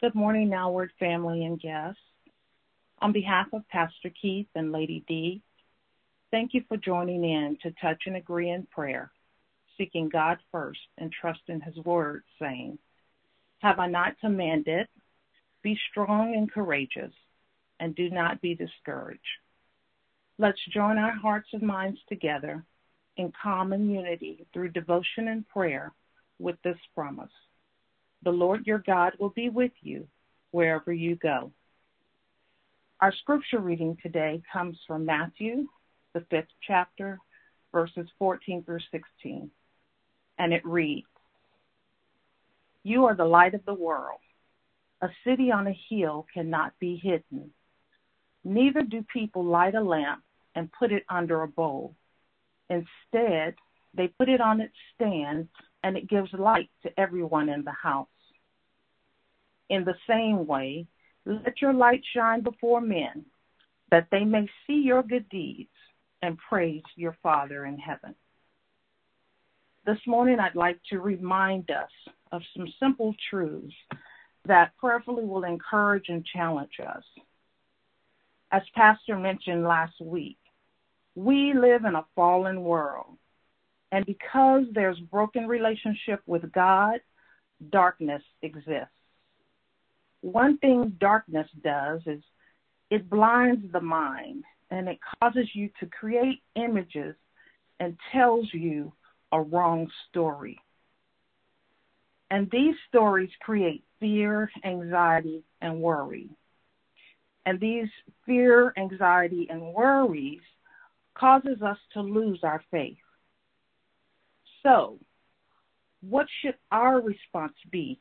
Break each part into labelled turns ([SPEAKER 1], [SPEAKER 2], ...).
[SPEAKER 1] Good morning, Now Word family and guests. On behalf of Pastor Keith and Lady D, thank you for joining in to touch and agree in prayer, seeking God first and trusting His word, saying, Have I not commanded? Be strong and courageous, and do not be discouraged. Let's join our hearts and minds together in common unity through devotion and prayer with this promise. The Lord your God will be with you wherever you go. Our scripture reading today comes from Matthew, the fifth chapter, verses 14 through 16. And it reads You are the light of the world. A city on a hill cannot be hidden. Neither do people light a lamp and put it under a bowl. Instead, they put it on its stand and it gives light to everyone in the house. In the same way, let your light shine before men, that they may see your good deeds and praise your Father in heaven. This morning, I'd like to remind us of some simple truths that prayerfully will encourage and challenge us. As Pastor mentioned last week, we live in a fallen world and because there's broken relationship with God, darkness exists. One thing darkness does is it blinds the mind and it causes you to create images and tells you a wrong story. And these stories create fear, anxiety, and worry. And these fear, anxiety, and worries causes us to lose our faith. So, what should our response be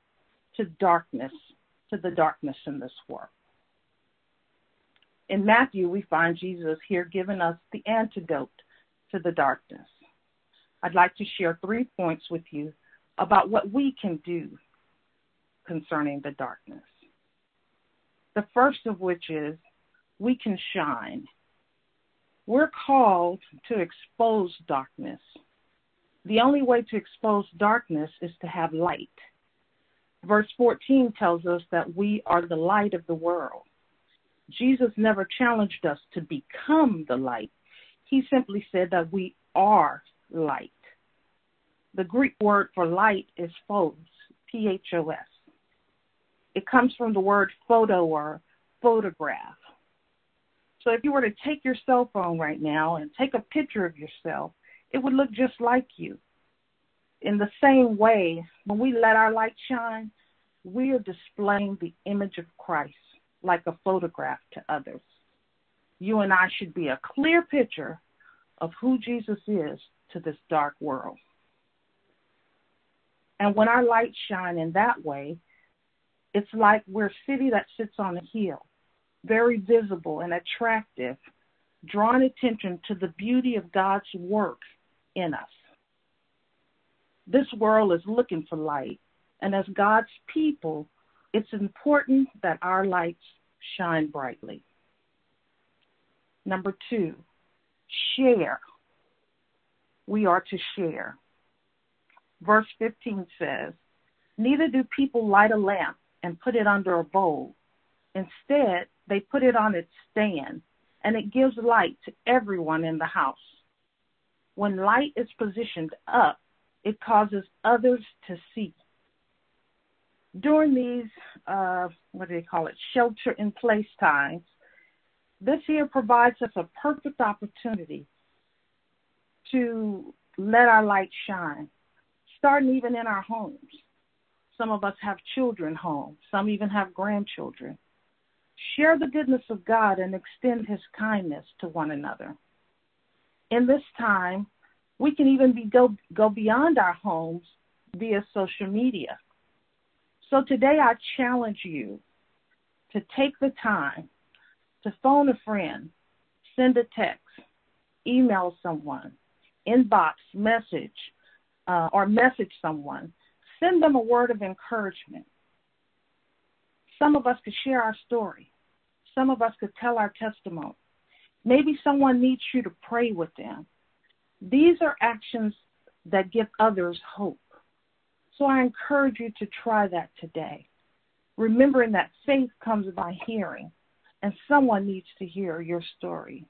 [SPEAKER 1] to darkness, to the darkness in this world? In Matthew, we find Jesus here giving us the antidote to the darkness. I'd like to share three points with you about what we can do concerning the darkness. The first of which is we can shine. We're called to expose darkness the only way to expose darkness is to have light. Verse 14 tells us that we are the light of the world. Jesus never challenged us to become the light. He simply said that we are light. The Greek word for light is phos, P H O S. It comes from the word photo or photograph. So if you were to take your cell phone right now and take a picture of yourself, it would look just like you. In the same way, when we let our light shine, we are displaying the image of Christ like a photograph to others. You and I should be a clear picture of who Jesus is to this dark world. And when our lights shine in that way, it's like we're a city that sits on a hill, very visible and attractive, drawing attention to the beauty of God's work in us. This world is looking for light, and as God's people, it's important that our lights shine brightly. Number two, share. We are to share. Verse 15 says, Neither do people light a lamp and put it under a bowl. Instead, they put it on its stand, and it gives light to everyone in the house. When light is positioned up, it causes others to see. During these, uh, what do they call it, shelter in place times, this here provides us a perfect opportunity to let our light shine, starting even in our homes. Some of us have children home, some even have grandchildren. Share the goodness of God and extend his kindness to one another in this time, we can even be go go beyond our homes via social media. So today I challenge you to take the time to phone a friend, send a text, email someone, inbox message, uh, or message someone. Send them a word of encouragement. Some of us could share our story. Some of us could tell our testimony. Maybe someone needs you to pray with them. These are actions that give others hope. So I encourage you to try that today. remembering that faith comes by hearing, and someone needs to hear your story.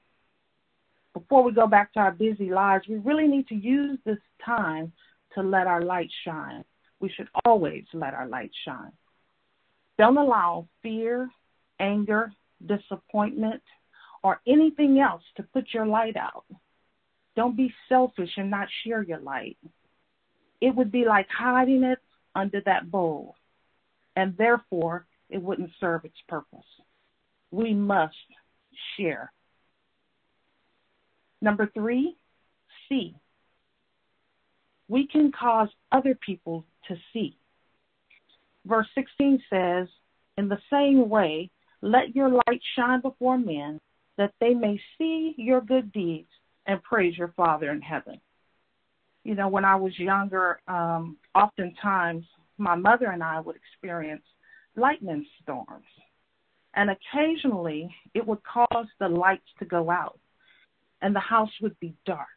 [SPEAKER 1] Before we go back to our busy lives, we really need to use this time to let our light shine. We should always let our light shine. Don't allow fear, anger, disappointment, or anything else to put your light out. Don't be selfish and not share your light. It would be like hiding it under that bowl, and therefore it wouldn't serve its purpose. We must share. Number three, see. We can cause other people to see. Verse 16 says, In the same way, let your light shine before men, that they may see your good deeds and praise your Father in heaven. You know, when I was younger, um, oftentimes my mother and I would experience lightning storms. And occasionally it would cause the lights to go out and the house would be dark.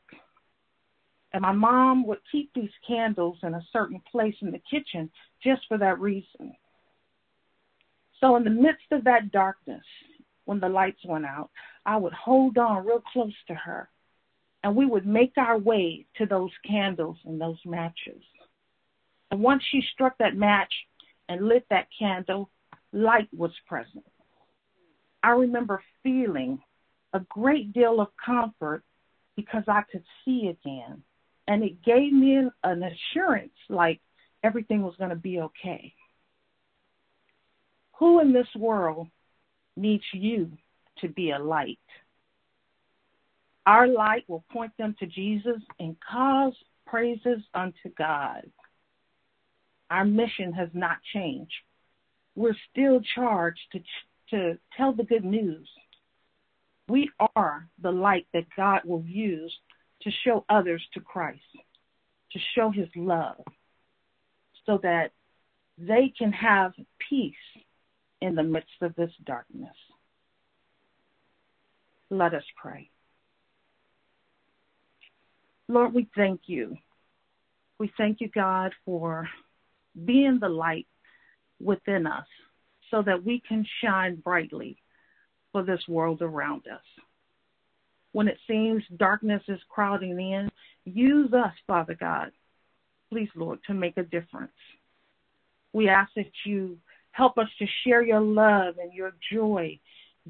[SPEAKER 1] And my mom would keep these candles in a certain place in the kitchen just for that reason. So, in the midst of that darkness, when the lights went out, I would hold on real close to her and we would make our way to those candles and those matches. And once she struck that match and lit that candle, light was present. I remember feeling a great deal of comfort because I could see again. And it gave me an, an assurance like everything was going to be okay. Who in this world needs you to be a light? Our light will point them to Jesus and cause praises unto God. Our mission has not changed. We're still charged to, to tell the good news we are the light that God will use to show others to Christ, to show his love, so that they can have peace in the midst of this darkness. Let us pray. Lord, we thank you. We thank you, God, for being the light within us so that we can shine brightly for this world around us. When it seems darkness is crowding in, use us, Father God, please, Lord, to make a difference. We ask that you help us to share your love and your joy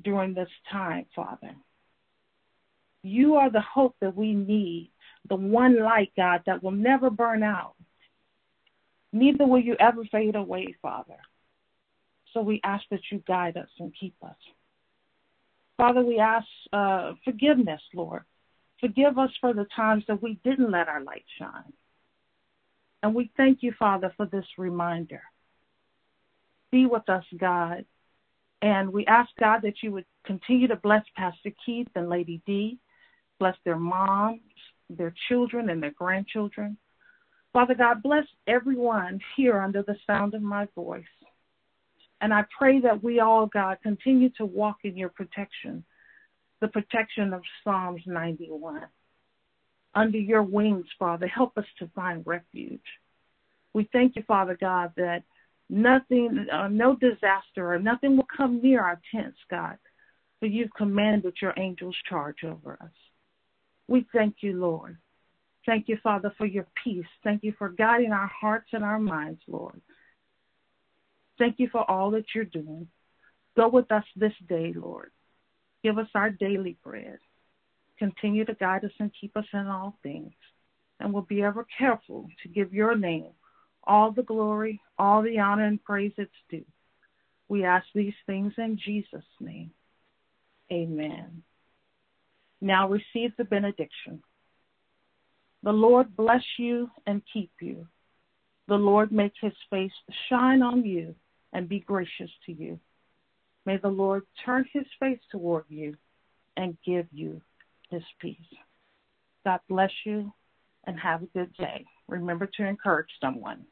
[SPEAKER 1] during this time, Father. You are the hope that we need, the one light, God, that will never burn out. Neither will you ever fade away, Father. So we ask that you guide us and keep us. Father, we ask uh, forgiveness, Lord. Forgive us for the times that we didn't let our light shine. And we thank you, Father, for this reminder. Be with us, God. And we ask, God, that you would continue to bless Pastor Keith and Lady D, bless their moms, their children, and their grandchildren. Father God, bless everyone here under the sound of my voice. And I pray that we all, God, continue to walk in your protection, the protection of Psalms 91. Under your wings, Father, help us to find refuge. We thank you, Father God, that nothing, uh, no disaster or nothing will come near our tents, God, for you've commanded your angels charge over us. We thank you, Lord. Thank you, Father, for your peace. Thank you for guiding our hearts and our minds, Lord. Thank you for all that you're doing. Go with us this day, Lord. Give us our daily bread. Continue to guide us and keep us in all things. And we'll be ever careful to give your name all the glory, all the honor, and praise it's due. We ask these things in Jesus' name. Amen. Now receive the benediction. The Lord bless you and keep you. The Lord make his face shine on you and be gracious to you. May the Lord turn his face toward you and give you his peace. God bless you and have a good day. Remember to encourage someone.